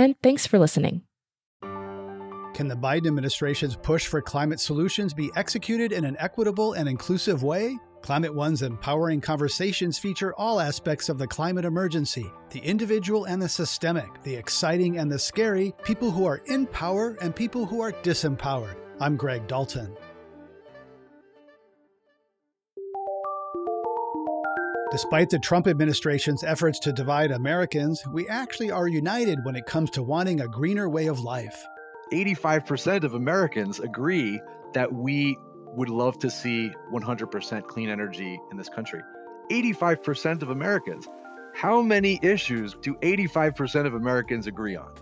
and thanks for listening. Can the Biden administration's push for climate solutions be executed in an equitable and inclusive way? Climate One's empowering conversations feature all aspects of the climate emergency the individual and the systemic, the exciting and the scary, people who are in power and people who are disempowered. I'm Greg Dalton. Despite the Trump administration's efforts to divide Americans, we actually are united when it comes to wanting a greener way of life. 85% of Americans agree that we would love to see 100% clean energy in this country. 85% of Americans. How many issues do 85% of Americans agree on?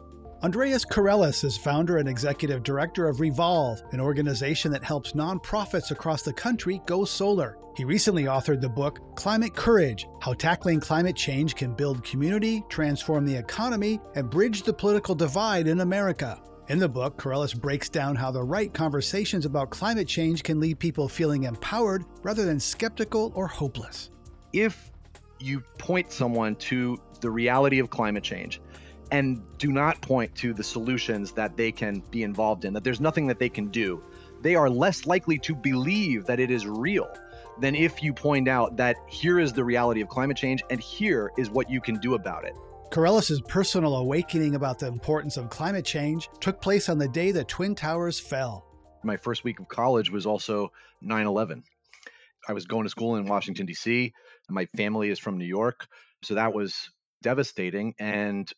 Andreas Karelas is founder and executive director of Re-volv, an organization that helps nonprofits across the country go solar. He recently authored the book Climate Courage How Tackling Climate Change Can Build Community, Transform the Economy, and Bridge the Political Divide in America. In the book, Karelas breaks down how the right conversations about climate change can leave people feeling empowered rather than skeptical or hopeless. If you point someone to the reality of climate change and do not point to the solutions that they can be involved in, that there's nothing that they can do, they are less likely to believe that it is real than if you point out that here is the reality of climate change and here is what you can do about it. Karelas' personal awakening about the importance of climate change took place on the day the Twin Towers fell. My first week of college was also 9 11. I was going to school in Washington, D.C., and my family is from New York. So that was devastating. And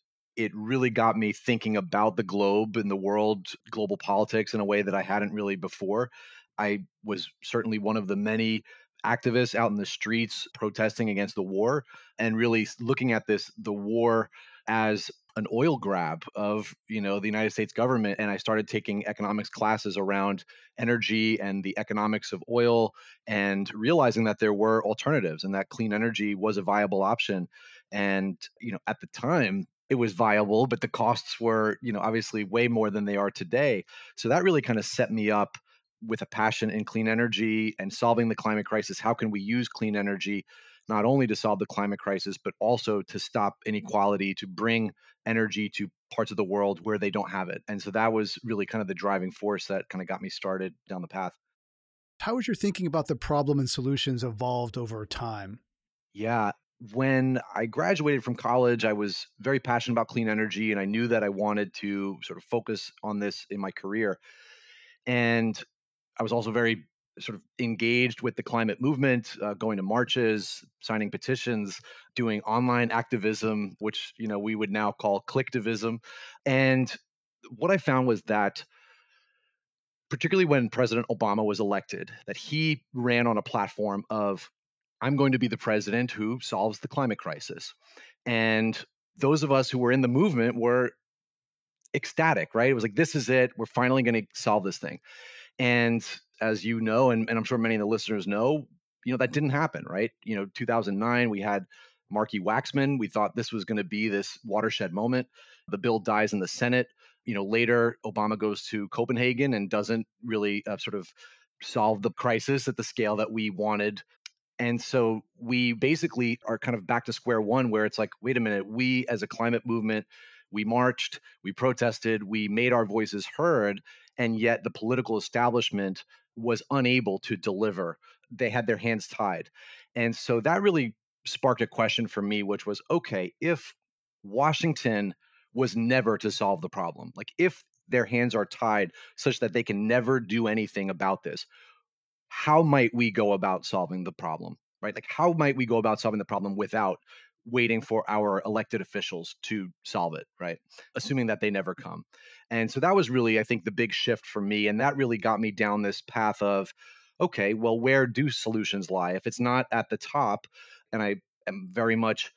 it really got me thinking about the globe and the world, global politics in a way that I hadn't really before. I was certainly one of the many activists out in the streets protesting against the war and really looking at this the war as an oil grab of you know the United States government and I started taking economics classes around energy and the economics of oil and realizing that there were alternatives and that clean energy was a viable option and you know at the time it was viable but the costs were you know obviously way more than they are today so that really kind of set me up with a passion in clean energy and solving the climate crisis, how can we use clean energy not only to solve the climate crisis, but also to stop inequality, to bring energy to parts of the world where they don't have it? And so that was really kind of the driving force that kind of got me started down the path. How has your thinking about the problem and solutions evolved over time? Yeah. When I graduated from college, I was very passionate about clean energy and I knew that I wanted to sort of focus on this in my career. And I was also very sort of engaged with the climate movement, uh, going to marches, signing petitions, doing online activism, which you know we would now call clicktivism. And what I found was that particularly when President Obama was elected, that he ran on a platform of I'm going to be the president who solves the climate crisis. And those of us who were in the movement were ecstatic, right? It was like, this is it. We're finally going to solve this thing. And as you know, and, and I'm sure many of the listeners know, you know, that didn't happen, right? You know, 2009, we had Markey-Waxman. We thought this was going to be this watershed moment. The bill dies in the Senate. You know, later, Obama goes to Copenhagen and doesn't really uh, sort of solve the crisis at the scale that we wanted. And so we basically are kind of back to square one where it's like, wait a minute, we as a climate movement, we marched, we protested, we made our voices heard, and yet the political establishment was unable to deliver. They had their hands tied. And so that really sparked a question for me, which was okay, if Washington was never to solve the problem, like if their hands are tied such that they can never do anything about this, how might we go about solving the problem, right? Like, how might we go about solving the problem without waiting for our elected officials to solve it, right? Assuming that they never come. And so that was really, I think, the big shift for me. And that really got me down this path of, okay, well, where do solutions lie? If it's not at the top, and I am very much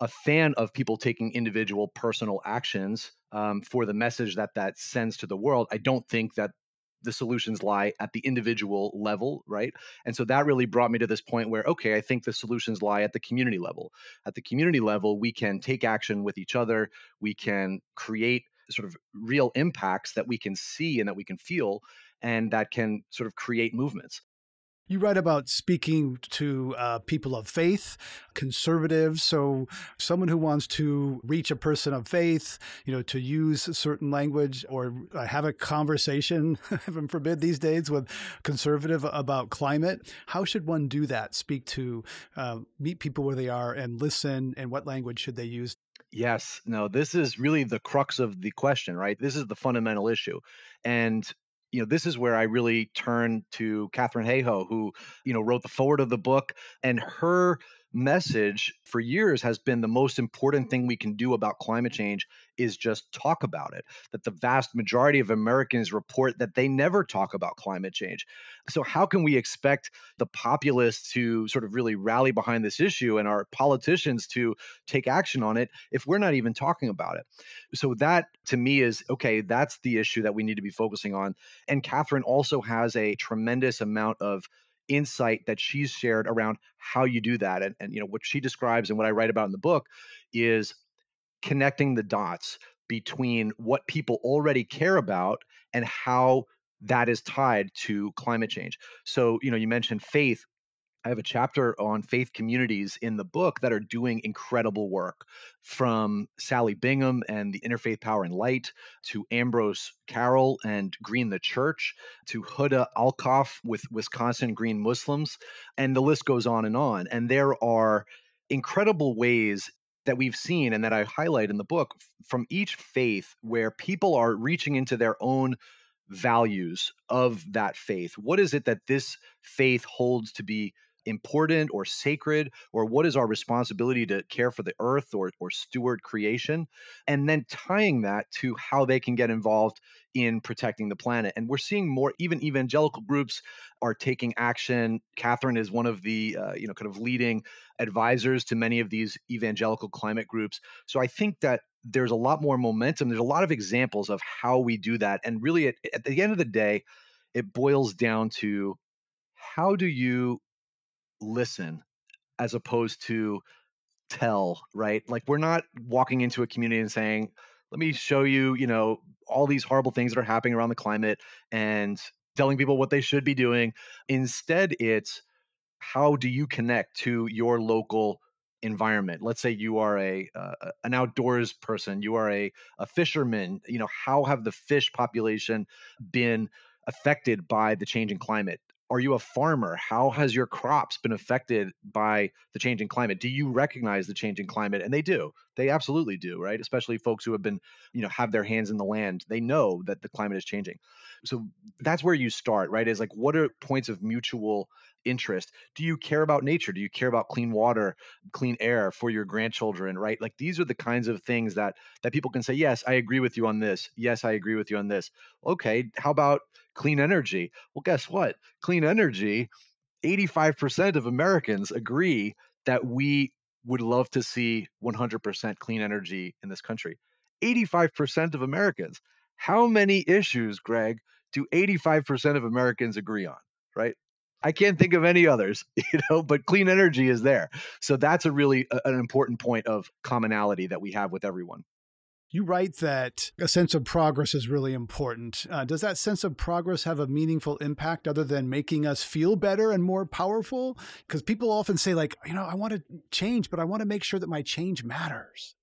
a fan of people taking individual personal actions um, for the message that that sends to the world. I don't think that the solutions lie at the individual level, right? And so that really brought me to this point where, okay, I think the solutions lie at the community level. At the community level, we can take action with each other, we can create sort of real impacts that we can see and that we can feel, and that can sort of create movements. You write about speaking to uh, people of faith, conservatives. So, someone who wants to reach a person of faith, you know, to use certain language or uh, have a conversation, heaven forbid, these days with conservative about climate. How should one do that? Speak to, uh, meet people where they are and listen. And what language should they use? Yes, no, this is really the crux of the question, right? This is the fundamental issue. And you know, this is where I really turn to Katharine Hayhoe, who, you know, wrote the forward of the book, and her message for years has been the most important mm-hmm. thing we can do about climate change is just talk about it. That the vast majority of Americans report that they never talk about climate change. So, how can we expect the populace to sort of really rally behind this issue and our politicians to take action on it if we're not even talking about it? So, that to me is okay, that's the issue that we need to be focusing on. And Katharine also has a tremendous amount of insight that she's shared around how you do that and, and you know what she describes and what i write about in the book is connecting the dots between what people already care about and how that is tied to climate change. So you know you mentioned faith I have a chapter on faith communities in the book that are doing incredible work from Sally Bingham and the Interfaith Power and Light to Ambrose Carroll and Green the Church to Huda Alkaff with Wisconsin Green Muslims. And the list goes on and on. And there are incredible ways that we've seen and that I highlight in the book from each faith where people are reaching into their own values of that faith. What is it that this faith holds to be important or sacred or what is our responsibility to care for the earth or, or steward creation and then tying that to how they can get involved in protecting the planet and we're seeing more even evangelical groups are taking action. Katharine is one of the uh, you know kind of leading advisors to many of these evangelical climate groups so i think that there's a lot more momentum there's a lot of examples of how we do that and really at, at the end of the day it boils down to how do you listen as opposed to tell, right? Like we're not walking into a community and saying, let me show you, you know, all these horrible things that are happening around the climate and telling people what they should be doing. Instead, it's how do you connect to your local environment let's say you are a uh, an outdoors person you are a, a fisherman you know how have the fish population been affected by the changing climate are you a farmer? How has your crops been affected by the changing climate? Do you recognize the changing climate? And they do. They absolutely do, right? Especially folks who have been, you know, have their hands in the land. They know that the climate is changing. So that's where you start, right? Is like what are points of mutual interest? Do you care about nature? Do you care about clean water, clean air for your grandchildren, right? Like these are the kinds of things that that people can say, "Yes, I agree with you on this. Yes, I agree with you on this." Okay, how about clean energy? Well, guess what? Clean energy 85% of Americans agree that we would love to see 100% clean energy in this country. 85% of Americans. How many issues, Greg, do 85% of Americans agree on, right? I can't think of any others, you know, but clean energy is there. So that's a really a, an important point of commonality that we have with everyone. You write that a sense of progress is really important. Uh, does that sense of progress have a meaningful impact other than making us feel better and more powerful? Because people often say, like, you know, I want to change, but I want to make sure that my change matters.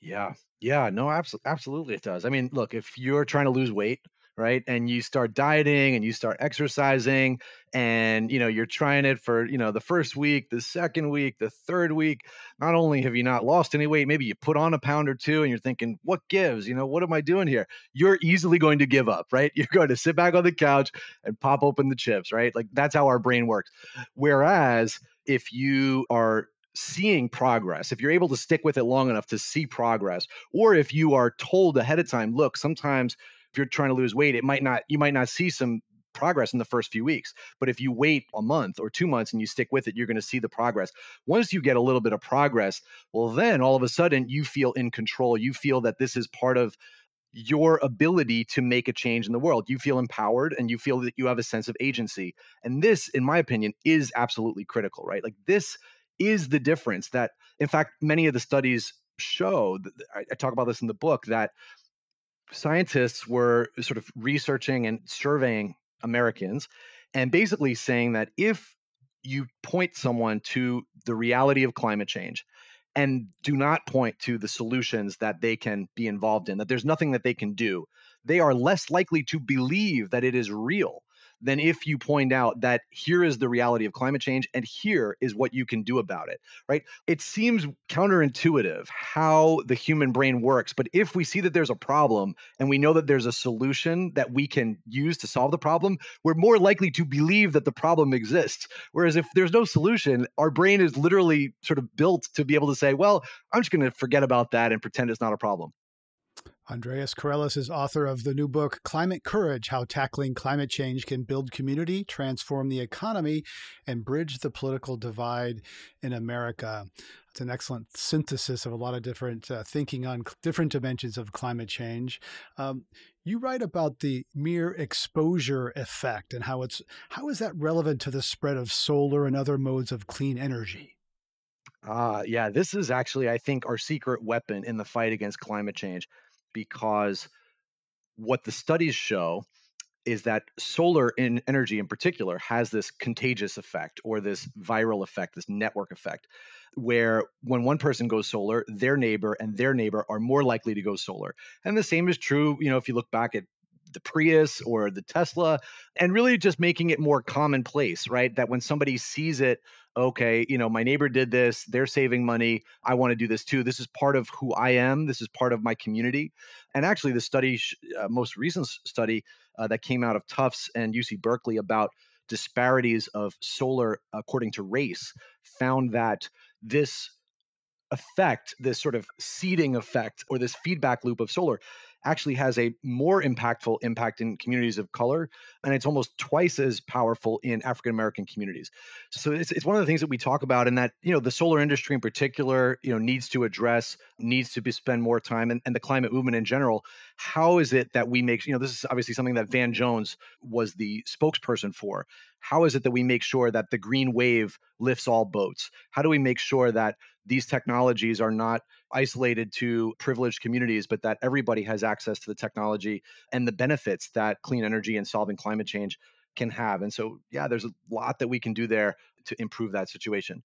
Yeah. Yeah. No, absolutely. Absolutely. It does. I mean, look, if you're trying to lose weight, right? And you start dieting and you start exercising and you know you're trying it for you know the first week the second week the third week. Not only have you not lost any weight maybe you put on a pound or two and you're thinking what gives? You know what am i doing here? You're easily going to give up right? You're going to sit back on the couch and pop open the chips right? Like that's how our brain works. Whereas if you are seeing progress, if you're able to stick with it long enough to see progress, or if you are told ahead of time, look, sometimes if you're trying to lose weight, it might not, you might not see some progress in the first few weeks. But if you wait a month or two months and you stick with it, you're going to see the progress. Once you get a little bit of progress, well, then all of a sudden you feel in control. You feel that this is part of your ability to make a change in the world. You feel empowered and you feel that you have a sense of agency. And this, in my opinion, is absolutely critical, right? Like this is the difference that, in fact, many of the studies show, I, I talk about this in the book, that scientists were sort of researching and surveying Americans and basically saying that if you point someone to the reality of climate change and do not point to the solutions that they can be involved in, that there's nothing that they can do, they are less likely to believe that it is real than if you point out that here is the reality of climate change and here is what you can do about it, right? It seems counterintuitive how the human brain works, but if we see that there's a problem and we know that there's a solution that we can use to solve the problem, we're more likely to believe that the problem exists. Whereas if there's no solution, our brain is literally sort of built to be able to say, well, I'm just going to forget about that and pretend it's not a problem. Andreas Karelas is author of the new book, Climate Courage How Tackling Climate Change Can Build Community, Transform the Economy, and Bridge the Political Divide in America. It's an excellent synthesis of a lot of different uh, thinking on different dimensions of climate change. Um, you write about the mere exposure effect and how it's how is that relevant to the spread of solar and other modes of clean energy? Ah, yeah, this is actually, I think, our secret weapon in the fight against climate change because what the studies show is that solar in energy in particular has this contagious effect or this viral effect this network effect where when one person goes solar their neighbor and their neighbor are more likely to go solar. And the same is true you know if you look back at the Prius or the Tesla, and really just making it more commonplace, right? That when somebody sees it, okay, you know, my neighbor did this, they're saving money, I want to do this too. This is part of who I am, this is part of my community. And actually, the study, uh, most recent study uh, that came out of Tufts and UC Berkeley about disparities of solar according to race, found that this effect, this sort of seeding effect or this feedback loop of solar, actually has a more impactful impact in communities of color and it's almost twice as powerful in african american communities. So it's, it's one of the things that we talk about and that you know the solar industry in particular you know needs to address needs to be spend more time and, and the climate movement in general. How is it that we make you know this is obviously something that van jones was the spokesperson for. How is it that we make sure that the green wave lifts all boats? How do we make sure that these technologies are not isolated to privileged communities, but that everybody has access to the technology and the benefits that clean energy and solving climate change can have. And so, yeah, there's a lot that we can do there to improve that situation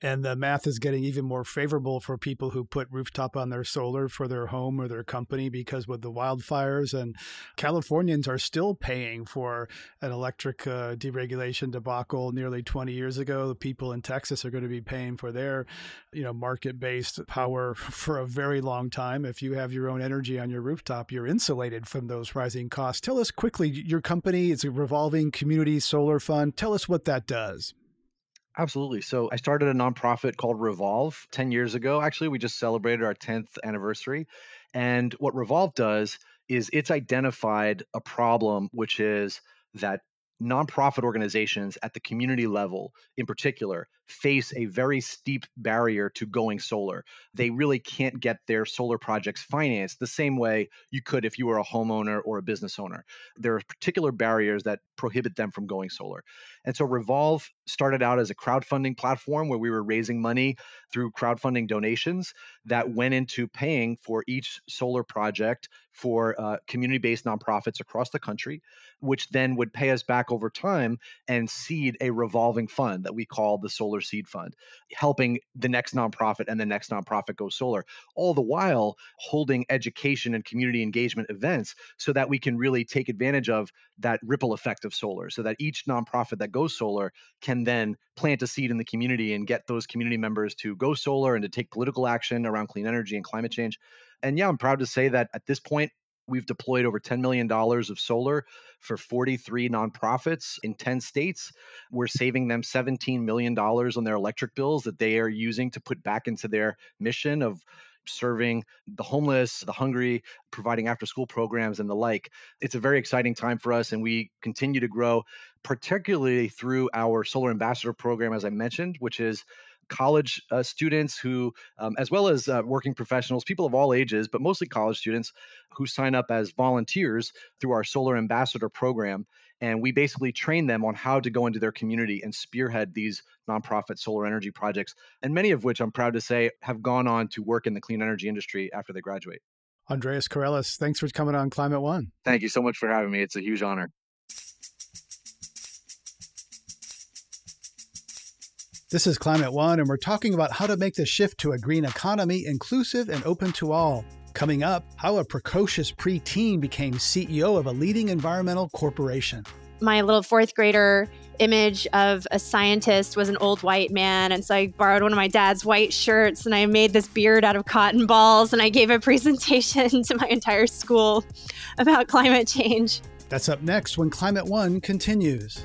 and the math is getting even more favorable for people who put rooftop on their solar for their home or their company because with the wildfires and Californians are still paying for an electric uh, deregulation debacle nearly 20 years ago. The people in Texas are going to be paying for their, you know, market-based power for a very long time. If you have your own energy on your rooftop, you're insulated from those rising costs. Tell us quickly, your company is a revolving community solar fund. Tell us what that does. Absolutely. So I started a nonprofit called Re-volv 10 years ago. Actually, we just celebrated our 10th anniversary. And what Re-volv does is it's identified a problem, which is that nonprofit organizations at the community level in particular face a very steep barrier to going solar. They really can't get their solar projects financed the same way you could if you were a homeowner or a business owner. There are particular barriers that prohibit them from going solar. And so Re-volv started out as a crowdfunding platform where we were raising money through crowdfunding donations that went into paying for each solar project for uh, community based nonprofits across the country, which then would pay us back over time and seed a revolving fund that we call the Solar Seed Fund, helping the next nonprofit and the next nonprofit go solar, all the while holding education and community engagement events so that we can really take advantage of that ripple effect of solar, so that each nonprofit that goes solar can then plant a seed in the community and get those community members to go solar and to take political action around clean energy and climate change. And yeah, I'm proud to say that at this point, we've deployed over $10 million of solar for 43 nonprofits in 10 states. We're saving them $17 million on their electric bills that they are using to put back into their mission of serving the homeless, the hungry, providing after school programs and the like. It's a very exciting time for us, and we continue to grow, particularly through our Solar Ambassador program, as I mentioned, which is college uh, students who, um, as well as uh, working professionals, people of all ages, but mostly college students who sign up as volunteers through our Solar Ambassador program. And we basically train them on how to go into their community and spearhead these nonprofit solar energy projects, and many of which I'm proud to say have gone on to work in the clean energy industry after they graduate. Andreas Karelas, thanks for coming on Climate One. Thank you so much for having me. It's a huge honor. This is Climate One, and we're talking about how to make the shift to a green economy inclusive and open to all. Coming up, how a precocious preteen became CEO of a leading environmental corporation. My little fourth grader image of a scientist was an old white man. And so I borrowed one of my dad's white shirts and I made this beard out of cotton balls. And I gave a presentation to my entire school about climate change. That's up next when Climate One continues.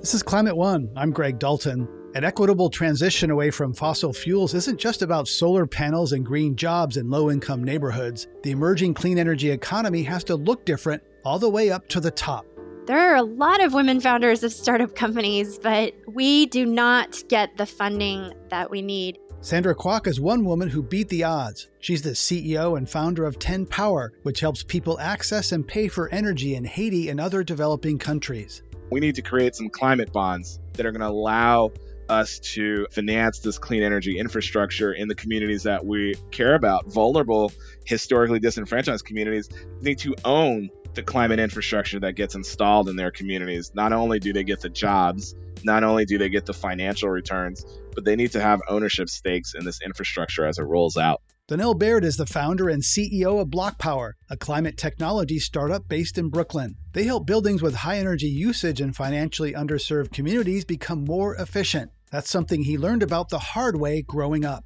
This is Climate One. I'm Greg Dalton. An equitable transition away from fossil fuels isn't just about solar panels and green jobs in low income neighborhoods. The emerging clean energy economy has to look different all the way up to the top. There are a lot of women founders of startup companies, but we do not get the funding that we need. Sandra Kwak is one woman who beat the odds. She's the CEO and founder of 10Power, which helps people access and pay for energy in Haiti and other developing countries. We need to create some climate bonds that are going to allow us to finance this clean energy infrastructure in the communities that we care about. Vulnerable, historically disenfranchised communities need to own the climate infrastructure that gets installed in their communities. Not only do they get the jobs, not only do they get the financial returns, but they need to have ownership stakes in this infrastructure as it rolls out. Donnel Baird is the founder and CEO of BlocPower, a climate technology startup based in Brooklyn. They help buildings with high energy usage in financially underserved communities become more efficient. That's something he learned about the hard way growing up.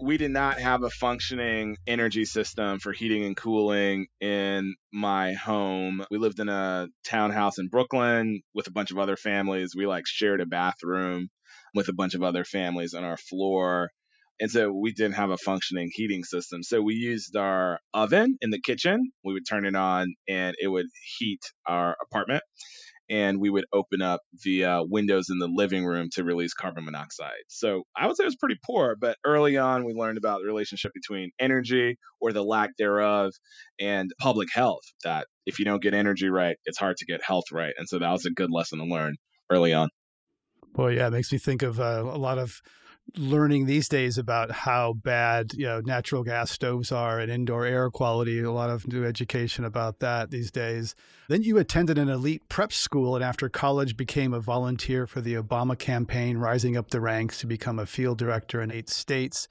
We did not have a functioning energy system for heating and cooling in my home. We lived in a townhouse in Brooklyn with a bunch of other families. We like shared a bathroom with a bunch of other families on our floor and so we didn't have a functioning heating system. So we used our oven in the kitchen. We would turn it on and it would heat our apartment. And we would open up the uh, windows in the living room to release carbon monoxide. So I would say it was pretty poor, but early on we learned about the relationship between energy or the lack thereof and public health. That if you don't get energy right, it's hard to get health right. And so that was a good lesson to learn early on. Boy, yeah, it makes me think of uh, a lot of learning these days about how bad you know natural gas stoves are and indoor air quality a lot of new education about that these days then you attended an elite prep school and after college became a volunteer for the obama campaign rising up the ranks to become a field director in eight states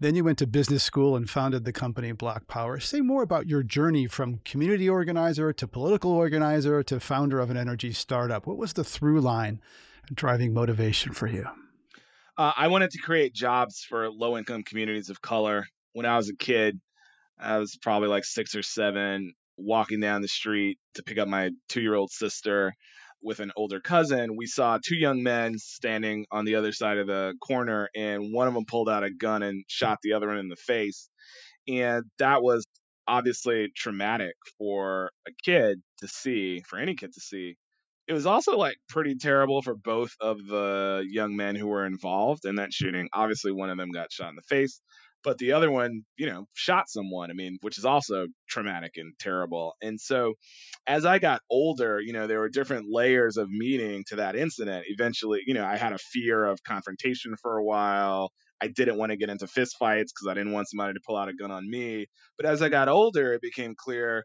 Then you went to business school and founded the company BlocPower. Say more about your journey from community organizer to political organizer to founder of an energy startup. What was the through line driving motivation for you? Uh, I wanted to create jobs for low income communities of color. When I was a kid, I was probably like six or seven, walking down the street to pick up my two year old sister with an older cousin, we saw two young men standing on the other side of the corner, and one of them pulled out a gun and shot the other one in the face. And that was obviously traumatic for a kid to see, for any kid to see. It was also like pretty terrible for both of the young men who were involved in that shooting. Obviously, one of them got shot in the face but the other one, you know, shot someone. I mean, which is also traumatic and terrible. And so as I got older, you know, there were different layers of meaning to that incident. Eventually, you know, I had a fear of confrontation for a while. I didn't want to get into fistfights because I didn't want somebody to pull out a gun on me. But as I got older, it became clear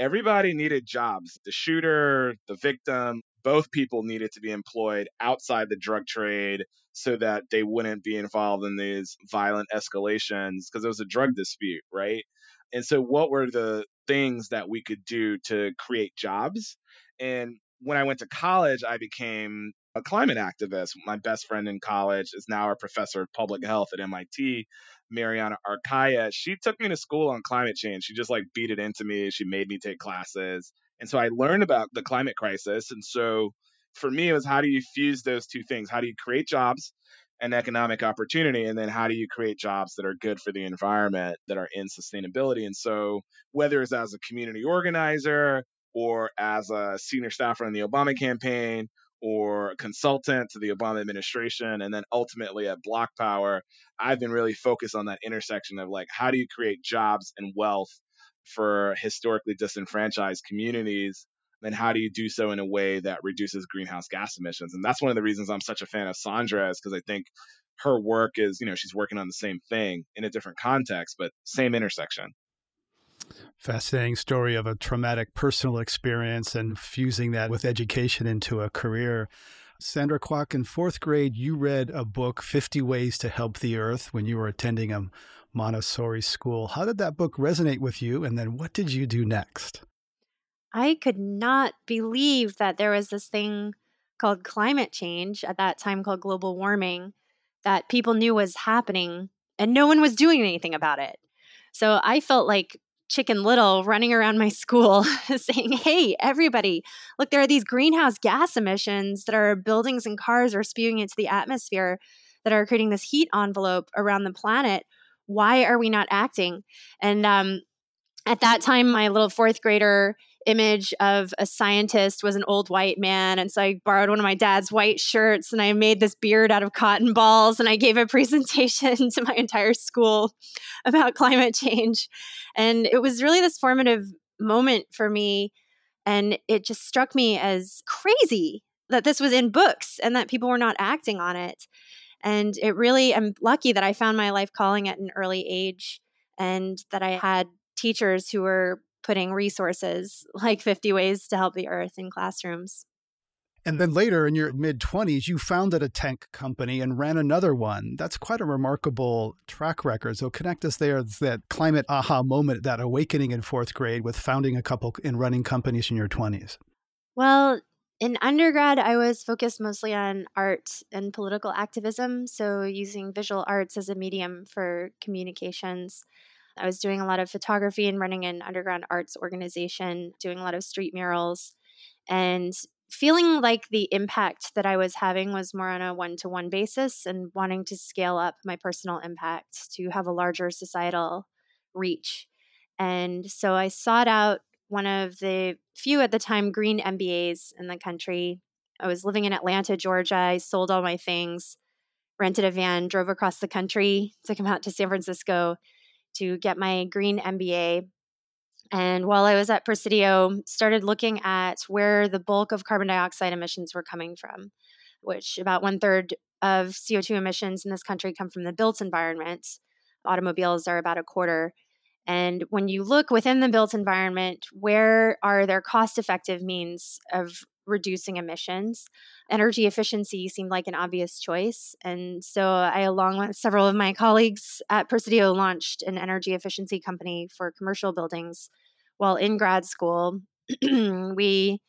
everybody needed jobs. The shooter, the victim, both people needed to be employed outside the drug trade so that they wouldn't be involved in these violent escalations because it was a drug dispute, right? And so, what were the things that we could do to create jobs? And when I went to college, I became a climate activist. My best friend in college is now a professor of public health at MIT, Mariana Arcaya. She took me to school on climate change. She just like beat it into me. She made me take classes. And so I learned about the climate crisis. And so for me, it was how do you fuse those two things? How do you create jobs and economic opportunity? And then how do you create jobs that are good for the environment, that are in sustainability? And so whether it's as a community organizer or as a senior staffer in the Obama campaign or consultant to the Obama administration, and then ultimately at BlocPower, I've been really focused on that intersection of like, how do you create jobs and wealth for historically disenfranchised communities, And how do you do so in a way that reduces greenhouse gas emissions? And that's one of the reasons I'm such a fan of Sandra, is because I think her work is, you know, she's working on the same thing in a different context, but same intersection. Fascinating story of a traumatic personal experience and fusing that with education into a career. Sandra Kwak, in fourth grade, you read a book, 50 Ways to Help the Earth, when you were attending a Montessori school. How did that book resonate with you? And then what did you do next? I could not believe that there was this thing called climate change at that time called global warming that people knew was happening and no one was doing anything about it. So I felt like Chicken Little running around my school saying, Hey, everybody, look, there are these greenhouse gas emissions that our buildings and cars are spewing into the atmosphere that are creating this heat envelope around the planet. Why are we not acting? And um, at that time, my little fourth grader image of a scientist was an old white man. And so I borrowed one of my dad's white shirts and I made this beard out of cotton balls and I gave a presentation to my entire school about climate change. And it was really this formative moment for me. And it just struck me as crazy that this was in books and that people were not acting on it. And it really, I'm lucky that I found my life calling at an early age and that I had teachers who were putting resources like 50 ways to help the earth in classrooms. And then later in your mid 20s, you founded a tech company and ran another one. That's quite a remarkable track record. So connect us there, that climate aha moment, that awakening in fourth grade with founding a couple and running companies in your 20s. Well, in undergrad, I was focused mostly on art and political activism. So using visual arts as a medium for communications. I was doing a lot of photography and running an underground arts organization, doing a lot of street murals, and feeling like the impact that I was having was more on a one to one basis and wanting to scale up my personal impact to have a larger societal reach. And so I sought out one of the few at the time green MBAs in the country. I was living in Atlanta, Georgia. I sold all my things, rented a van, drove across the country to come out to San Francisco to get my green MBA. And while I was at Presidio, started looking at where the bulk of carbon dioxide emissions were coming from, which about one third of CO2 emissions in this country come from the built environment. Automobiles are about a quarter. And when you look within the built environment, where are there cost effective means of reducing emissions. Energy efficiency seemed like an obvious choice. And so I, along with several of my colleagues at Presidio, launched an energy efficiency company for commercial buildings while in grad school. we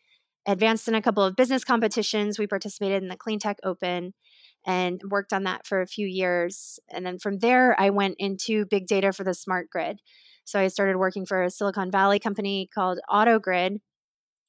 advanced in a couple of business competitions. We participated in the Clean Tech Open and worked on that for a few years. And then from there, I went into big data for the smart grid. So I started working for a Silicon Valley company called AutoGrid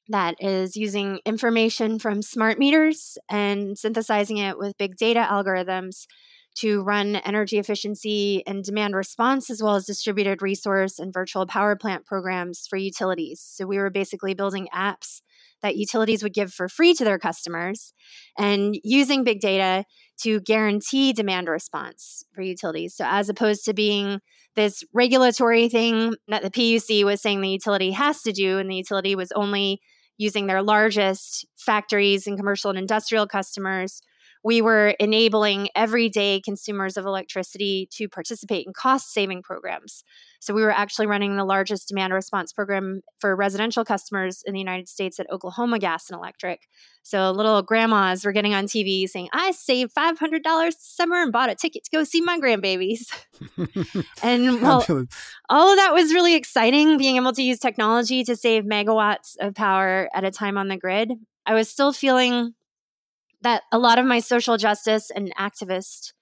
that is using information from smart meters and synthesizing it with big data algorithms to run energy efficiency and demand response, as well as distributed resource and virtual power plant programs for utilities. So we were basically building apps that utilities would give for free to their customers and using big data to guarantee demand response for utilities. So, as opposed to being this regulatory thing that the PUC was saying the utility has to do, and the utility was only using their largest factories and commercial and industrial customers we were enabling everyday consumers of electricity to participate in cost saving programs. So we were actually running the largest demand response program for residential customers in the United States at Oklahoma Gas and Electric. So little grandmas were getting on TV saying, I saved $500 this summer and bought a ticket to go see my grandbabies. and well, all of that was really exciting, being able to use technology to save megawatts of power at a time on the grid. I was still feeling that a lot of my social justice and activist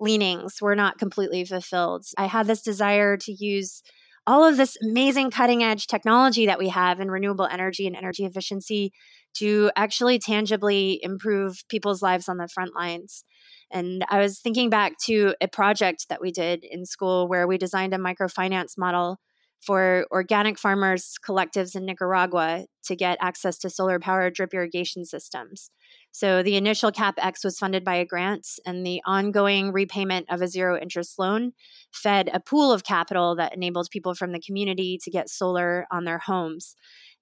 leanings were not completely fulfilled. I had this desire to use all of this amazing cutting edge technology that we have in renewable energy and energy efficiency to actually tangibly improve people's lives on the front lines. And I was thinking back to a project that we did in school where we designed a microfinance model for organic farmers collectives in Nicaragua to get access to solar powered drip irrigation systems. So the initial CapEx was funded by a grant, and the ongoing repayment of a zero interest loan fed a pool of capital that enabled people from the community to get solar on their homes.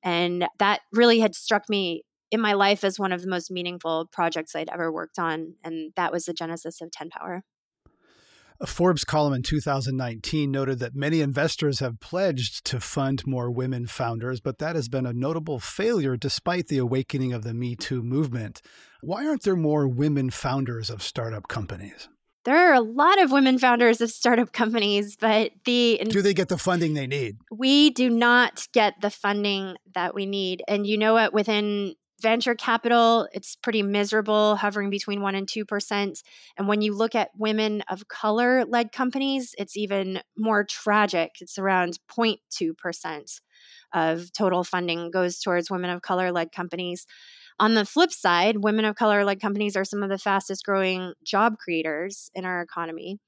And that really had struck me in my life as one of the most meaningful projects I'd ever worked on. And that was the genesis of 10Power. A Forbes column in 2019 noted that many investors have pledged to fund more women founders, but that has been a notable failure despite the awakening of the Me Too movement. Why aren't there more women founders of startup companies? There are a lot of women founders of startup companies, but the Do they get the funding they need? We do not get the funding that we need. And you know what within venture capital, it's pretty miserable, hovering between 1% and 2%. And when you look at women of color led companies, it's even more tragic. It's around 0.2% of total funding goes towards women of color led companies. On the flip side, women of color led companies are some of the fastest growing job creators in our economy.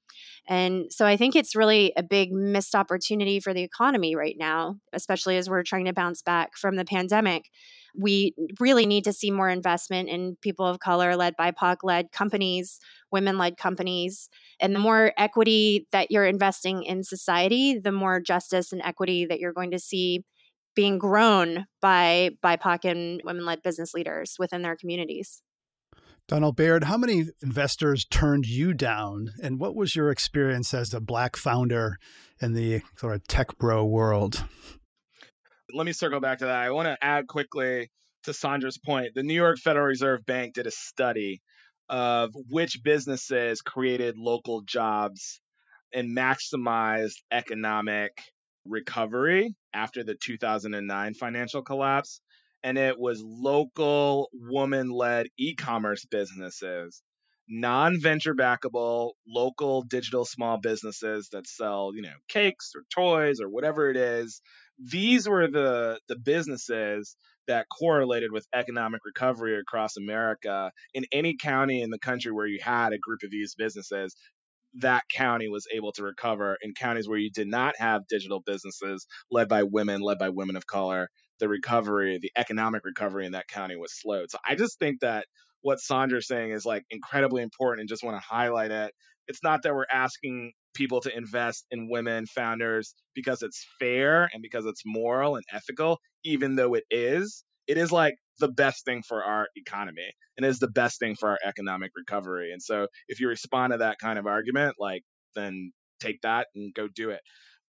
And so I think it's really a big missed opportunity for the economy right now, especially as we're trying to bounce back from the pandemic we really need to see more investment in people of color led BIPOC led companies, women led companies. And the more equity that you're investing in society, the more justice and equity that you're going to see being grown by BIPOC and women led business leaders within their communities. Donnel Baird, how many investors turned you down? And what was your experience as a Black founder in the sort of tech bro world? let me circle back to that. I want to add quickly to Sandra's point. The New York Federal Reserve Bank did a study of which businesses created local jobs and maximized economic recovery after the 2009 financial collapse. And it was local woman led e commerce businesses, non venture backable, local digital small businesses that sell, you know, cakes or toys or whatever it is these were the the businesses that correlated with economic recovery across America. In any county in the country where you had a group of these businesses, that county was able to recover. In counties where you did not have digital businesses led by women, led by women of color, the recovery, the economic recovery in that county was slowed. So I just think that what Sandra's saying is like incredibly important and just want to highlight it. It's not that we're asking people to invest in women founders because it's fair and because it's moral and ethical, even though it is. It is like the best thing for our economy and is the best thing for our economic recovery. And so if you respond to that kind of argument, like then take that and go do it.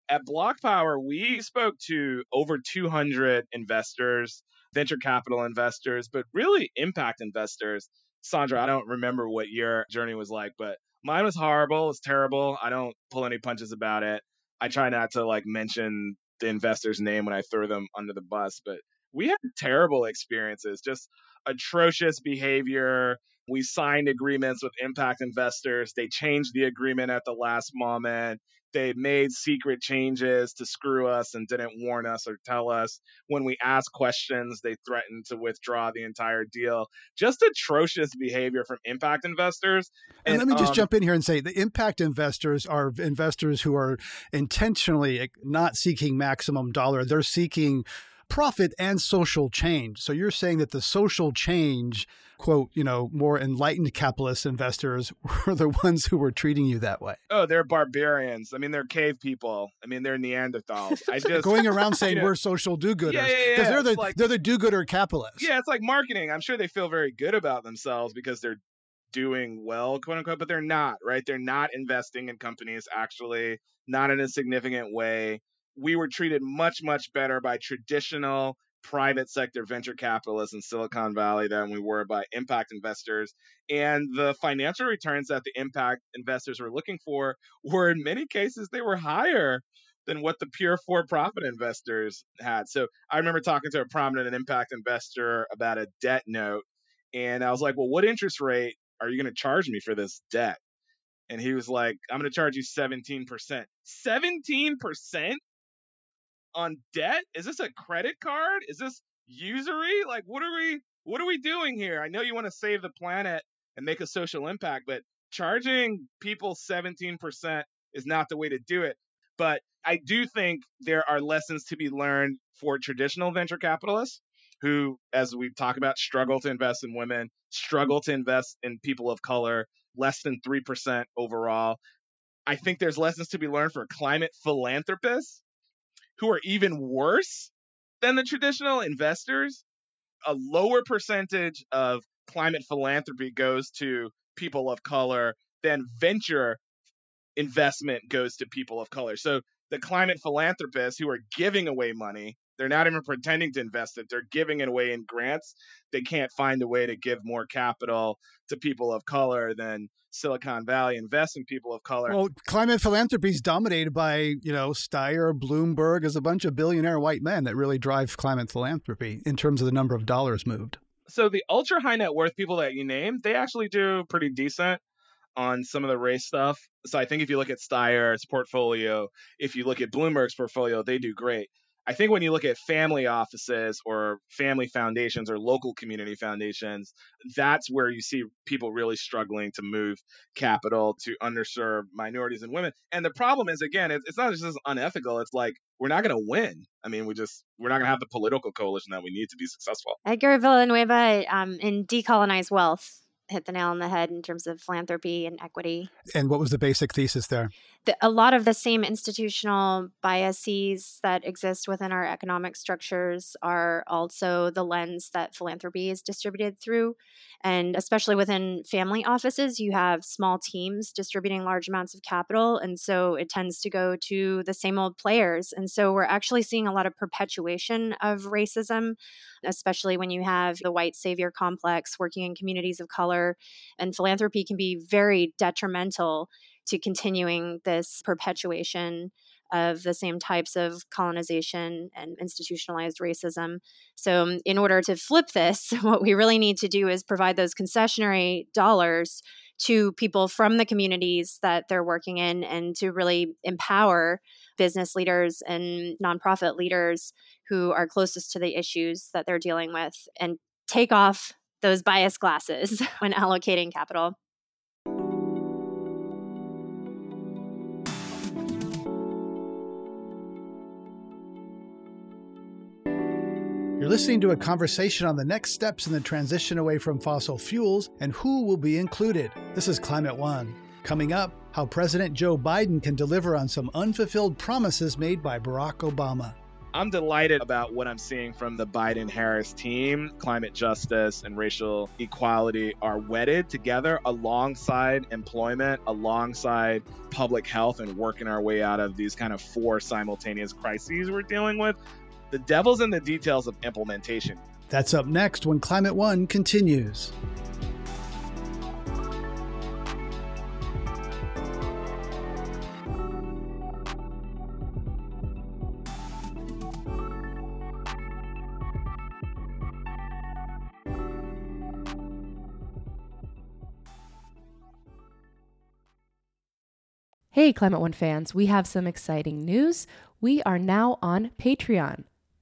At BlocPower, we spoke to over 200 investors, venture capital investors, but really impact investors. Sandra, I don't remember what your journey was like, but mine was horrible. It's terrible. I don't pull any punches about it. I try not to like mention the investor's name when I throw them under the bus, but we had terrible experiences, just atrocious behavior. We signed agreements with impact investors. They changed the agreement at the last moment. They made secret changes to screw us and didn't warn us or tell us. When we asked questions, they threatened to withdraw the entire deal. Just atrocious behavior from impact investors. And, and let me just um, jump in here and say the impact investors are investors who are intentionally not seeking maximum dollar. They're seeking profit and social change. So you're saying that the social change, quote, you know, more enlightened capitalist investors were the ones who were treating you that way. Oh, they're barbarians. I mean, they're cave people. I mean, they're Neanderthals. I just going around saying you know, we're social do-gooders. Yeah, yeah, yeah. Because they're the like, they're the do-gooder capitalists. Yeah, it's like marketing. I'm sure they feel very good about themselves because they're doing well, quote unquote, but they're not, right? They're not investing in companies actually, not in a significant way we were treated much, much better by traditional private sector venture capitalists in Silicon Valley than we were by impact investors. And the financial returns that the impact investors were looking for were, in many cases, they were higher than what the pure for profit investors had. So I remember talking to a prominent impact investor about a debt note. And I was like, well, what interest rate are you going to charge me for this debt? And he was like, I'm going to charge you 17%. 17%? On debt? Is this a credit card? Is this usury? Like what are we what are we doing here? I know you want to save the planet and make a social impact, but charging people 17% is not the way to do it. But I do think there are lessons to be learned for traditional venture capitalists who, as we talk about, struggle to invest in women, struggle to invest in people of color, less than 3% overall. I think there's lessons to be learned for climate philanthropists who are even worse than the traditional investors. A lower percentage of climate philanthropy goes to people of color than venture investment goes to people of color. So the climate philanthropists who are giving away money they're not even pretending to invest it. They're giving it away in grants. They can't find a way to give more capital to people of color than Silicon Valley invest in people of color. Well, climate philanthropy is dominated by, you know, Steyer, Bloomberg, as a bunch of billionaire white men that really drive climate philanthropy in terms of the number of dollars moved. So the ultra high net worth people that you name, they actually do pretty decent on some of the race stuff. So I think if you look at Steyer's portfolio, if you look at Bloomberg's portfolio, they do great. I think when you look at family offices or family foundations or local community foundations, that's where you see people really struggling to move capital to underserved minorities and women. And the problem is, again, it's, not just unethical. It's like we're not going to win. I mean, we just we're not going to have the political coalition that we need to be successful. Edgar Villanueva um, in Decolonize Wealth hit the nail on the head in terms of philanthropy and equity. And what was the basic thesis there? A lot of the same institutional biases that exist within our economic structures are also the lens that philanthropy is distributed through. And especially within family offices, you have small teams distributing large amounts of capital. And so it tends to go to the same old players. And so we're actually seeing a lot of perpetuation of racism, especially when you have the white savior complex working in communities of color. And philanthropy can be very detrimental to continuing this perpetuation of the same types of colonization and institutionalized racism. So, um, in order to flip this, what we really need to do is provide those concessionary dollars to people from the communities that they're working in and to really empower business leaders and nonprofit leaders who are closest to the issues that they're dealing with and take off those bias glasses when allocating capital. Listening to a conversation on the next steps in the transition away from fossil fuels and who will be included. This is Climate One. Coming up, how President Joe Biden can deliver on some unfulfilled promises made by Barack Obama. I'm delighted about what I'm seeing from the Biden Harris team. Climate justice and racial equality are wedded together alongside employment, alongside public health, and working our way out of these kind of four simultaneous crises we're dealing with. The devil's in the details of implementation. That's up next when Climate One continues. Hey, Climate One fans, we have some exciting news. We are now on Patreon.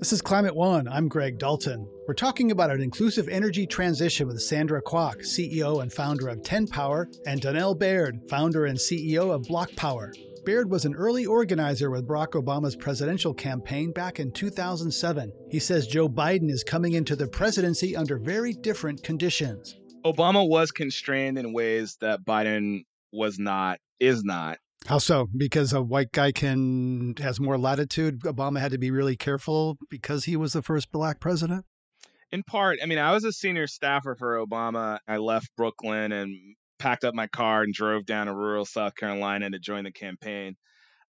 This is Climate One. I'm Greg Dalton. We're talking about an inclusive energy transition with Sandra Kwak, CEO and founder of 10Power, and Donnel Baird, founder and CEO of BlocPower. Baird was an early organizer with Barack Obama's presidential campaign back in 2007. He says Joe Biden is coming into the presidency under very different conditions. Obama was constrained in ways that Biden was not, is not. How so? Because a white guy can has more latitude. Obama had to be really careful because he was the first black president. In part, I mean, I was a senior staffer for Obama. I left Brooklyn and packed up my car and drove down to rural South Carolina to join the campaign.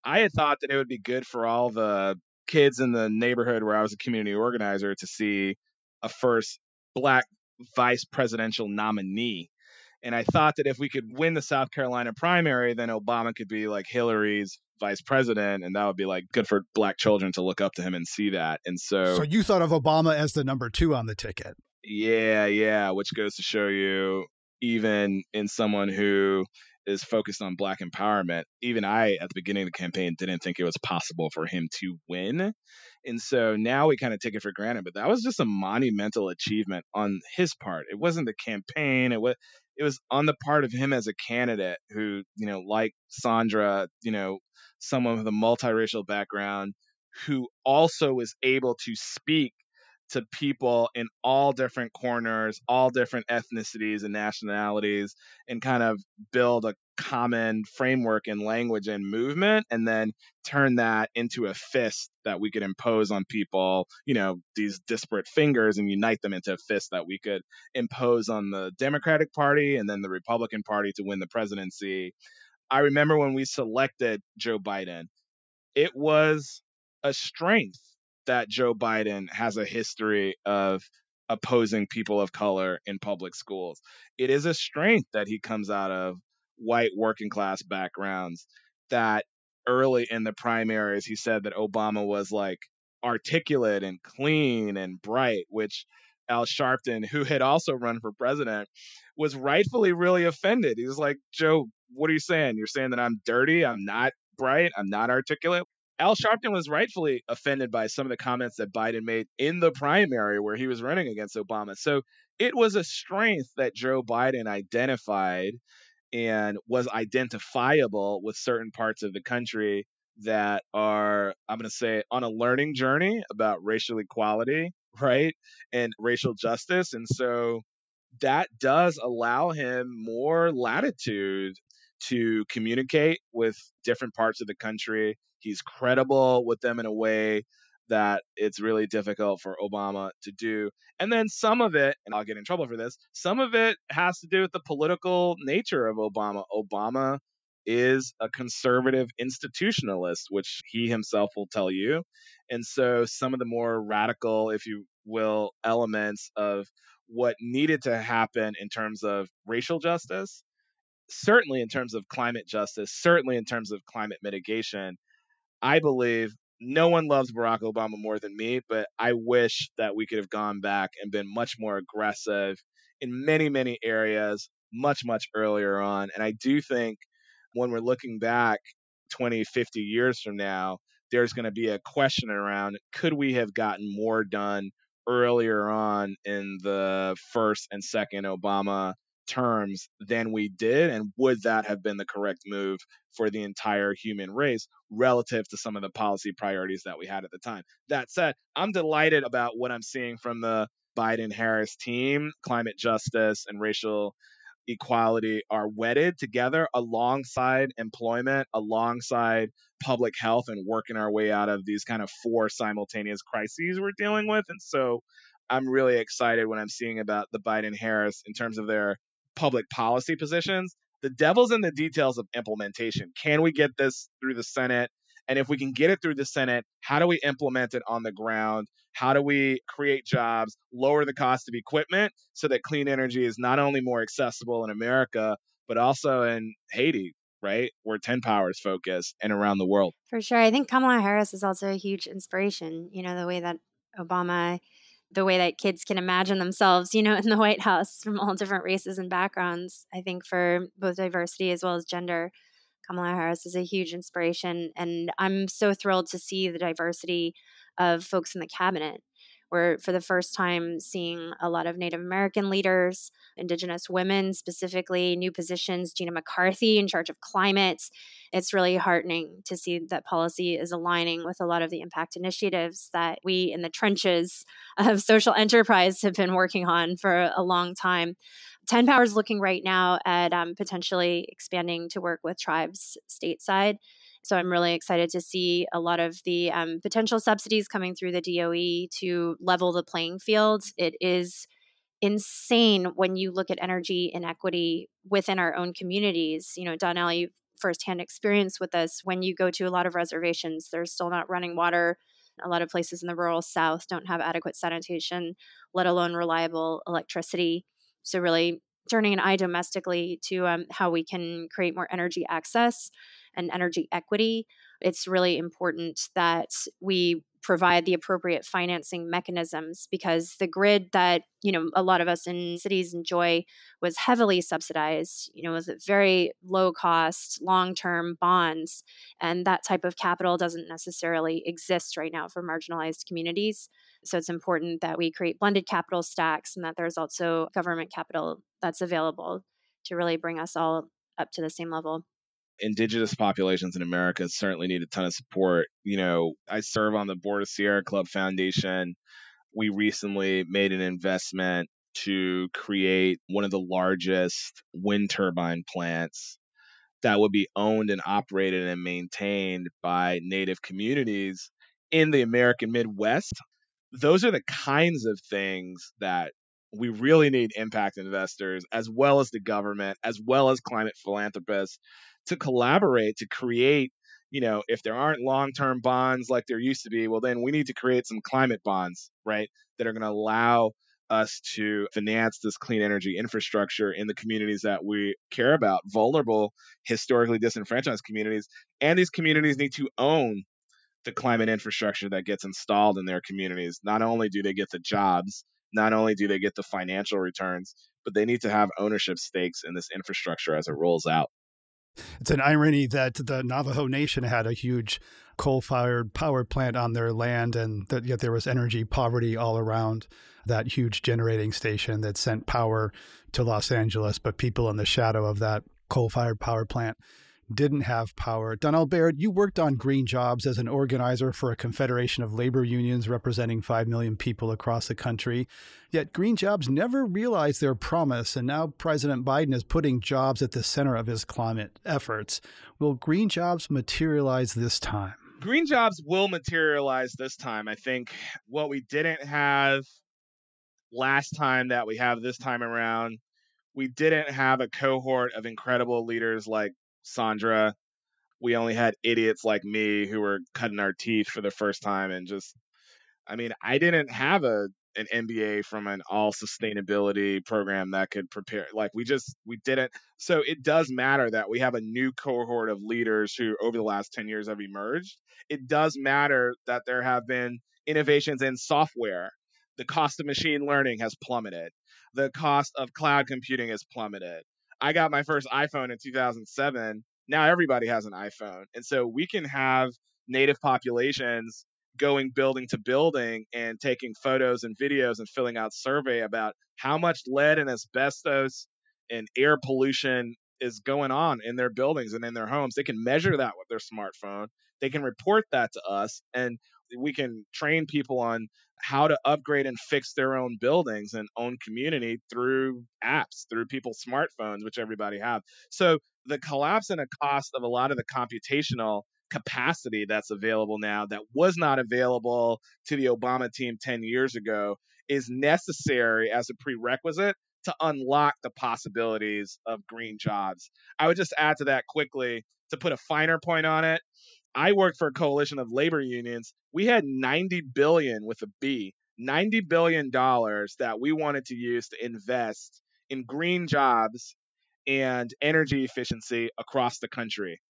I had thought that it would be good for all the kids in the neighborhood where I was a community organizer to see a first black vice presidential nominee and I thought that if we could win the South Carolina primary, then Obama could be like Hillary's vice president, and that would be like good for black children to look up to him and see that. And so, so you thought of Obama as the number two on the ticket. Yeah, yeah, which goes to show you, even in someone who is focused on black empowerment, even I at the beginning of the campaign didn't think it was possible for him to win. And so now we kind of take it for granted, but that was just a monumental achievement on his part. It wasn't the campaign, it was it was on the part of him as a candidate who, you know, like Sandra, you know, someone with a multiracial background who also was able to speak to people in all different corners, all different ethnicities and nationalities, and kind of build a common framework and language and movement, and then turn that into a fist that we could impose on people, you know, these disparate fingers and unite them into a fist that we could impose on the Democratic Party and then the Republican Party to win the presidency. I remember when we selected Joe Biden, it was a strength that Joe Biden has a history of opposing people of color in public schools. It is a strength that he comes out of white working class backgrounds that early in the primaries he said that Obama was like articulate and clean and bright, which Al Sharpton, who had also run for president, was rightfully really offended. He was like, Joe, what are you saying? You're saying that I'm dirty, I'm not bright, I'm not articulate. Al Sharpton was rightfully offended by some of the comments that Biden made in the primary where he was running against Obama. So it was a strength that Joe Biden identified and was identifiable with certain parts of the country that are, I'm going to say, on a learning journey about racial equality, right? And racial justice. And so that does allow him more latitude to communicate with different parts of the country. He's credible with them in a way that it's really difficult for Obama to do. And then some of it, and I'll get in trouble for this, some of it has to do with the political nature of Obama. Obama is a conservative institutionalist, which he himself will tell you. And so some of the more radical, if you will, elements of what needed to happen in terms of racial justice certainly in terms of climate justice, certainly in terms of climate mitigation, I believe no one loves Barack Obama more than me, but I wish that we could have gone back and been much more aggressive in many, many areas much, much earlier on. And I do think when we're looking back 20, 50 years from now, there's going to be a question around could we have gotten more done earlier on in the first and second Obama terms than we did? And would that have been the correct move for the entire human race relative to some of the policy priorities that we had at the time? That said, I'm delighted about what I'm seeing from the Biden Harris team. Climate justice and racial equality are wedded together alongside employment, alongside public health, and working our way out of these kind of four simultaneous crises we're dealing with. And so I'm really excited when I'm seeing about the Biden Harris in terms of their public policy positions. The devil's in the details of implementation. Can we get this through the Senate? And if we can get it through the Senate, how do we implement it on the ground? How do we create jobs, lower the cost of equipment so that clean energy is not only more accessible in America, but also in Haiti, right? Where 10Power is focused and around the world. For sure. I think Kamala Harris is also a huge inspiration. You know, the way that Obama, the way that kids can imagine themselves, you know, in the White House from all different races and backgrounds. I think for both diversity as well as gender, Kamala Harris is a huge inspiration. And I'm so thrilled to see the diversity of folks in the cabinet. We're for the first time seeing a lot of Native American leaders, Indigenous women specifically, new positions, Gina McCarthy in charge of climate. It's really heartening to see that policy is aligning with a lot of the impact initiatives that we in the trenches of social enterprise have been working on for a long time. 10Power is looking right now at um, potentially expanding to work with tribes stateside. So I'm really excited to see a lot of the um, potential subsidies coming through the DOE to level the playing field. It is insane when you look at energy inequity within our own communities. You know, Donnel, you firsthand experience with this. When you go to a lot of reservations, they're still not running water. A lot of places in the rural South don't have adequate sanitation, let alone reliable electricity. So, really turning an eye domestically to um, how we can create more energy access and energy equity. It's really important that we provide the appropriate financing mechanisms because the grid that you know a lot of us in cities enjoy was heavily subsidized you know with very low cost long term bonds and that type of capital doesn't necessarily exist right now for marginalized communities so it's important that we create blended capital stacks and that there's also government capital that's available to really bring us all up to the same level indigenous populations in America certainly need a ton of support. You know, I serve on the board of Sierra Club Foundation. We recently made an investment to create one of the largest wind turbine plants that would be owned and operated and maintained by native communities in the American Midwest. Those are the kinds of things that we really need impact investors as well as the government, as well as climate philanthropists to collaborate to create you know if there aren't long-term bonds like there used to be well then we need to create some climate bonds right that are going to allow us to finance this clean energy infrastructure in the communities that we care about vulnerable historically disenfranchised communities. And these communities need to own the climate infrastructure that gets installed in their communities. Not only do they get the jobs not only do they get the financial returns but they need to have ownership stakes in this infrastructure as it rolls out. It's an irony that the Navajo Nation had a huge coal fired power plant on their land, and that yet there was energy poverty all around that huge generating station that sent power to Los Angeles, but people in the shadow of that coal fired power plant didn't have power. Donnel Baird, you worked on green jobs as an organizer for a confederation of labor unions representing 5 million people across the country. Yet green jobs never realized their promise, and now President Biden is putting jobs at the center of his climate efforts. Will green jobs materialize this time? Green jobs will materialize this time. I think what we didn't have last time that we have this time around we didn't have a cohort of incredible leaders like Sandra. We only had idiots like me who were cutting our teeth for the first time and just I mean, I didn't have a an MBA from an all sustainability program that could prepare like we just we didn't so it does matter that we have a new cohort of leaders who over the last 10 years have emerged. It does matter that there have been innovations in software. The cost of machine learning has plummeted. The cost of cloud computing has plummeted I got my first iPhone in 2007. Now everybody has an iPhone. And so we can have native populations going building to building and taking photos and videos and filling out survey about how much lead and asbestos and air pollution is going on in their buildings and in their homes. They can measure that with their smartphone. They can report that to us and we can train people on how to upgrade and fix their own buildings and own community through apps, through people's smartphones, which everybody have. So the collapse in a cost of a lot of the computational capacity that's available now that was not available to the Obama team 10 years ago is necessary as a prerequisite to unlock the possibilities of green jobs. I would just add to that quickly to put a finer point on it. I worked for a coalition of labor unions. We had 90 billion with a B, 90 billion dollars that we wanted to use to invest in green jobs and energy efficiency across the country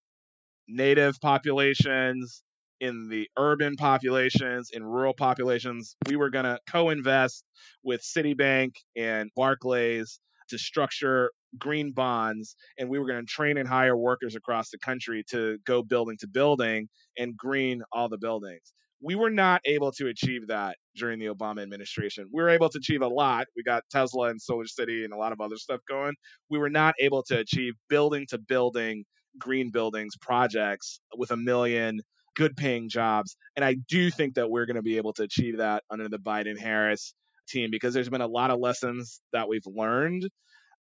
native populations, in the urban populations, in rural populations. We were going to co invest with Citibank and Barclays to structure green bonds, and we were going to train and hire workers across the country to go building to building and green all the buildings. We were not able to achieve that during the Obama administration. We were able to achieve a lot. We got Tesla and Solar City and a lot of other stuff going. We were not able to achieve building to building green buildings projects with a million good paying jobs. And I do think that we're going to be able to achieve that under the Biden Harris team because there's been a lot of lessons that we've learned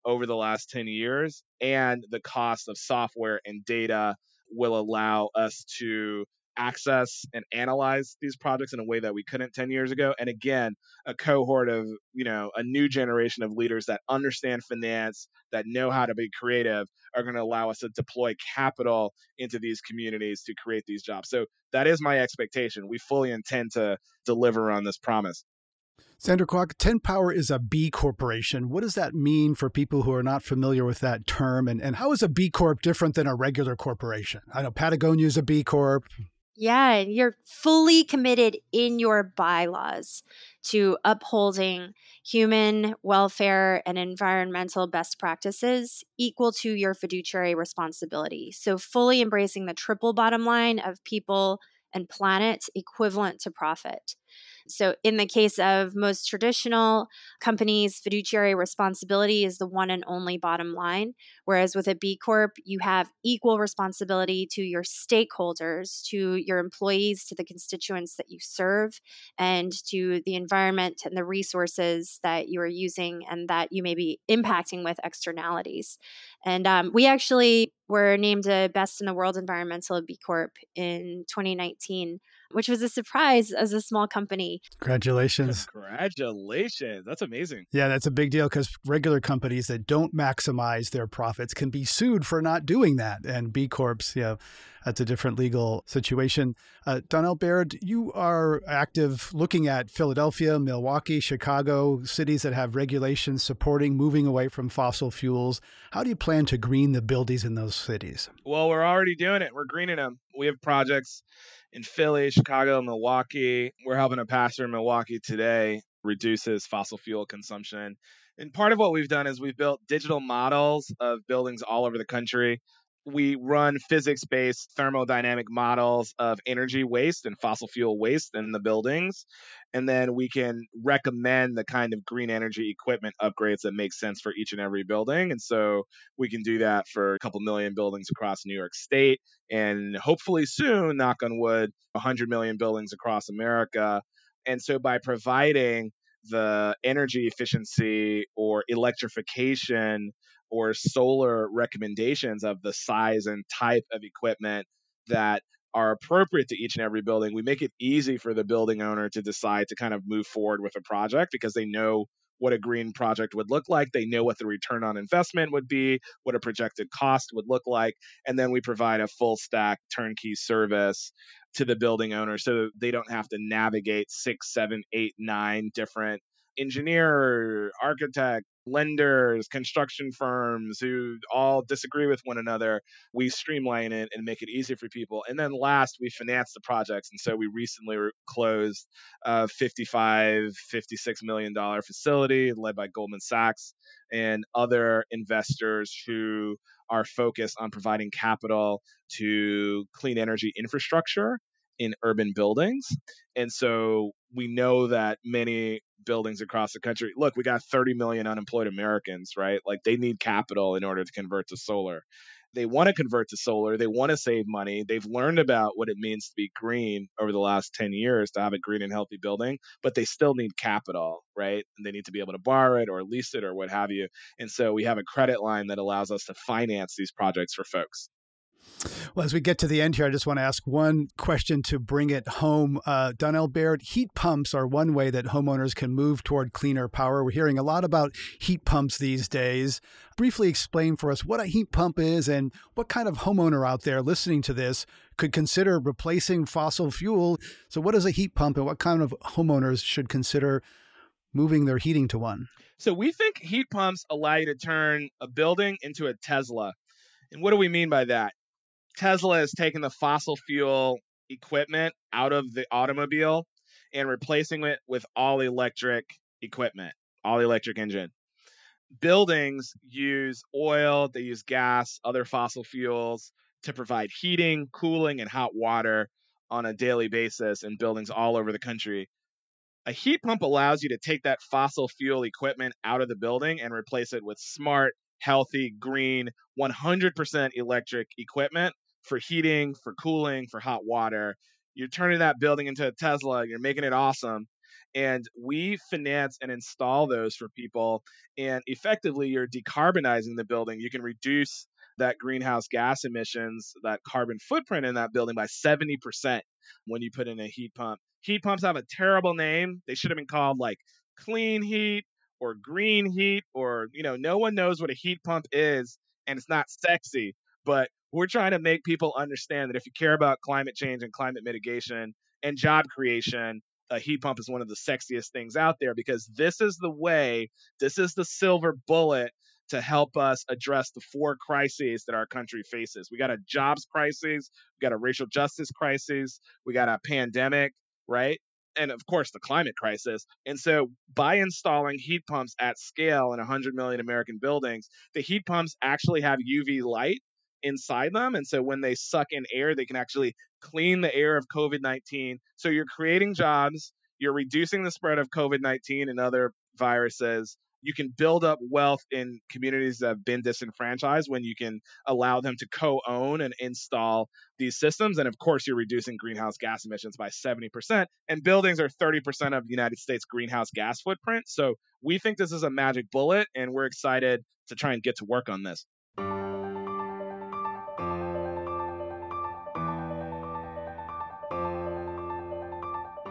over the last 10 years, and the cost of software and data will allow us to access and analyze these projects in a way that we couldn't 10 years ago and again a cohort of you know a new generation of leaders that understand finance that know how to be creative are going to allow us to deploy capital into these communities to create these jobs. So that is my expectation. We fully intend to deliver on this promise Sandra Kwak, Power is a B corporation. What does that mean for people who are not familiar with that term? And, and how is a B Corp different than a regular corporation? I know Patagonia is a B Corp, yeah, you're fully committed in your bylaws to upholding human welfare and environmental best practices equal to your fiduciary responsibility. So, fully embracing the triple bottom line of people and planet equivalent to profit. So, in the case of most traditional companies, fiduciary responsibility is the one and only bottom line. Whereas with a B Corp, you have equal responsibility to your stakeholders, to your employees, to the constituents that you serve, and to the environment and the resources that you are using and that you may be impacting with externalities. And um, we actually were named a Best in the World Environmental B Corp in 2019 which was a surprise as a small company. Congratulations. Congratulations. That's amazing. Yeah, that's a big deal because regular companies that don't maximize their profits can be sued for not doing that. And B Corps, yeah, that's a different legal situation. Uh, Donnel Baird, you are active looking at Philadelphia, Milwaukee, Chicago, cities that have regulations supporting moving away from fossil fuels. How do you plan to green the buildings in those cities? Well, we're already doing it. We're greening them. We have projects in Philly, Chicago, Milwaukee. We're helping a pastor in Milwaukee today reduce his fossil fuel consumption. And part of what we've done is we've built digital models of buildings all over the country we run physics based thermodynamic models of energy waste and fossil fuel waste in the buildings. And then we can recommend the kind of green energy equipment upgrades that make sense for each and every building. And so we can do that for a couple million buildings across New York State. And hopefully soon, knock on wood, 100 million buildings across America. And so by providing the energy efficiency or electrification or solar recommendations of the size and type of equipment that are appropriate to each and every building, we make it easy for the building owner to decide to kind of move forward with a project because they know what a green project would look like. They know what the return on investment would be, what a projected cost would look like. And then we provide a full stack turnkey service to the building owner so they don't have to navigate six, seven, eight, nine different engineer, architect, lenders, construction firms who all disagree with one another. We streamline it and make it easy for people. And then last, we finance the projects. And so we recently closed a 55, 56 million dollar facility led by Goldman Sachs and other investors who are focused on providing capital to clean energy infrastructure in urban buildings. And so we know that many buildings across the country look, we got 30 million unemployed Americans, right? Like they need capital in order to convert to solar. They want to convert to solar. They want to save money. They've learned about what it means to be green over the last 10 years to have a green and healthy building, but they still need capital, right? And they need to be able to borrow it or lease it or what have you. And so we have a credit line that allows us to finance these projects for folks. Well, as we get to the end here, I just want to ask one question to bring it home. Uh, Donnel Baird, heat pumps are one way that homeowners can move toward cleaner power. We're hearing a lot about heat pumps these days. Briefly explain for us what a heat pump is and what kind of homeowner out there listening to this could consider replacing fossil fuel. So, what is a heat pump and what kind of homeowners should consider moving their heating to one? So, we think heat pumps allow you to turn a building into a Tesla. And what do we mean by that? Tesla has taken the fossil fuel equipment out of the automobile and replacing it with all electric equipment, all electric engine. Buildings use oil, they use gas, other fossil fuels to provide heating, cooling, and hot water on a daily basis in buildings all over the country. A heat pump allows you to take that fossil fuel equipment out of the building and replace it with smart, healthy, green, 100% electric equipment for heating, for cooling, for hot water. You're turning that building into a Tesla, you're making it awesome. And we finance and install those for people. And effectively, you're decarbonizing the building. You can reduce that greenhouse gas emissions, that carbon footprint in that building by 70% when you put in a heat pump. Heat pumps have a terrible name. They should have been called like clean heat or green heat, or, you know, no one knows what a heat pump is and it's not sexy. But we're trying to make people understand that if you care about climate change and climate mitigation and job creation, a heat pump is one of the sexiest things out there because this is the way, this is the silver bullet to help us address the four crises that our country faces. We got a jobs crisis, we got a racial justice crisis, we got a pandemic, right? And of course, the climate crisis. And so, by installing heat pumps at scale in 100 million American buildings, the heat pumps actually have UV light inside them. And so when they suck in air, they can actually clean the air of COVID 19. So you're creating jobs, you're reducing the spread of COVID 19 and other viruses. You can build up wealth in communities that have been disenfranchised when you can allow them to co own and install these systems. And of course, you're reducing greenhouse gas emissions by 70%. And buildings are 30% of the United States greenhouse gas footprint. So we think this is a magic bullet, and we're excited to try and get to work on this.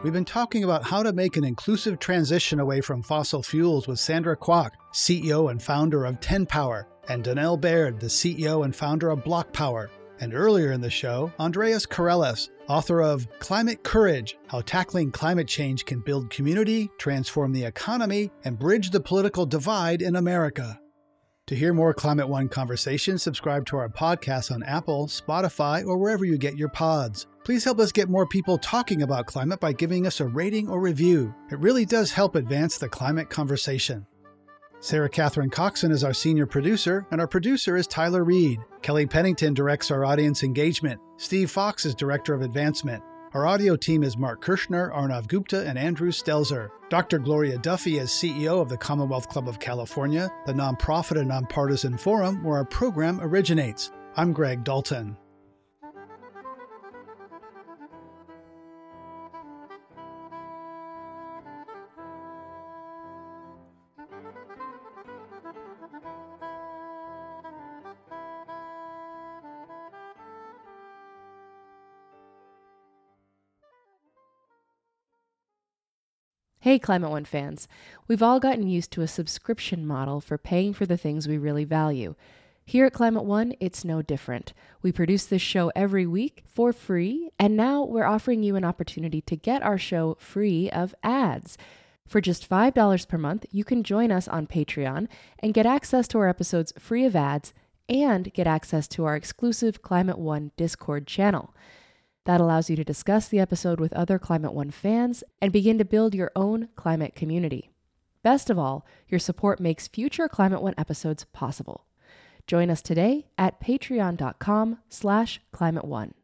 We've been talking about how to make an inclusive transition away from fossil fuels with Sandra Kwak, CEO and founder of 10Power, and Donnel Baird, the CEO and founder of BlocPower. And earlier in the show, Andreas Karelas, author of Climate Courage How Tackling Climate Change Can Build Community, Transform the Economy, and Bridge the Political Divide in America. To hear more Climate One conversations, subscribe to our podcast on Apple, Spotify, or wherever you get your pods. Please help us get more people talking about climate by giving us a rating or review. It really does help advance the climate conversation. Sara-Katherine Coxon is our senior producer, and our producer is Tyler Reed. Kelly Pennington directs our audience engagement. Steve Fox is director of advancement. Our audio team is Mark Kirschner, Arnav Gupta, and Andrew Stelzer. Dr. Gloria Duffy is CEO of the Commonwealth Club of California, the nonprofit and nonpartisan forum where our program originates. I'm Greg Dalton. Hey, Climate One fans. We've all gotten used to a subscription model for paying for the things we really value. Here at Climate One, it's no different. We produce this show every week for free, and now we're offering you an opportunity to get our show free of ads. For just $5 per month, you can join us on Patreon and get access to our episodes free of ads and get access to our exclusive Climate One Discord channel. That allows you to discuss the episode with other Climate One fans and begin to build your own climate community. Best of all, your support makes future Climate One episodes possible. Join us today at patreon.com slash climate one.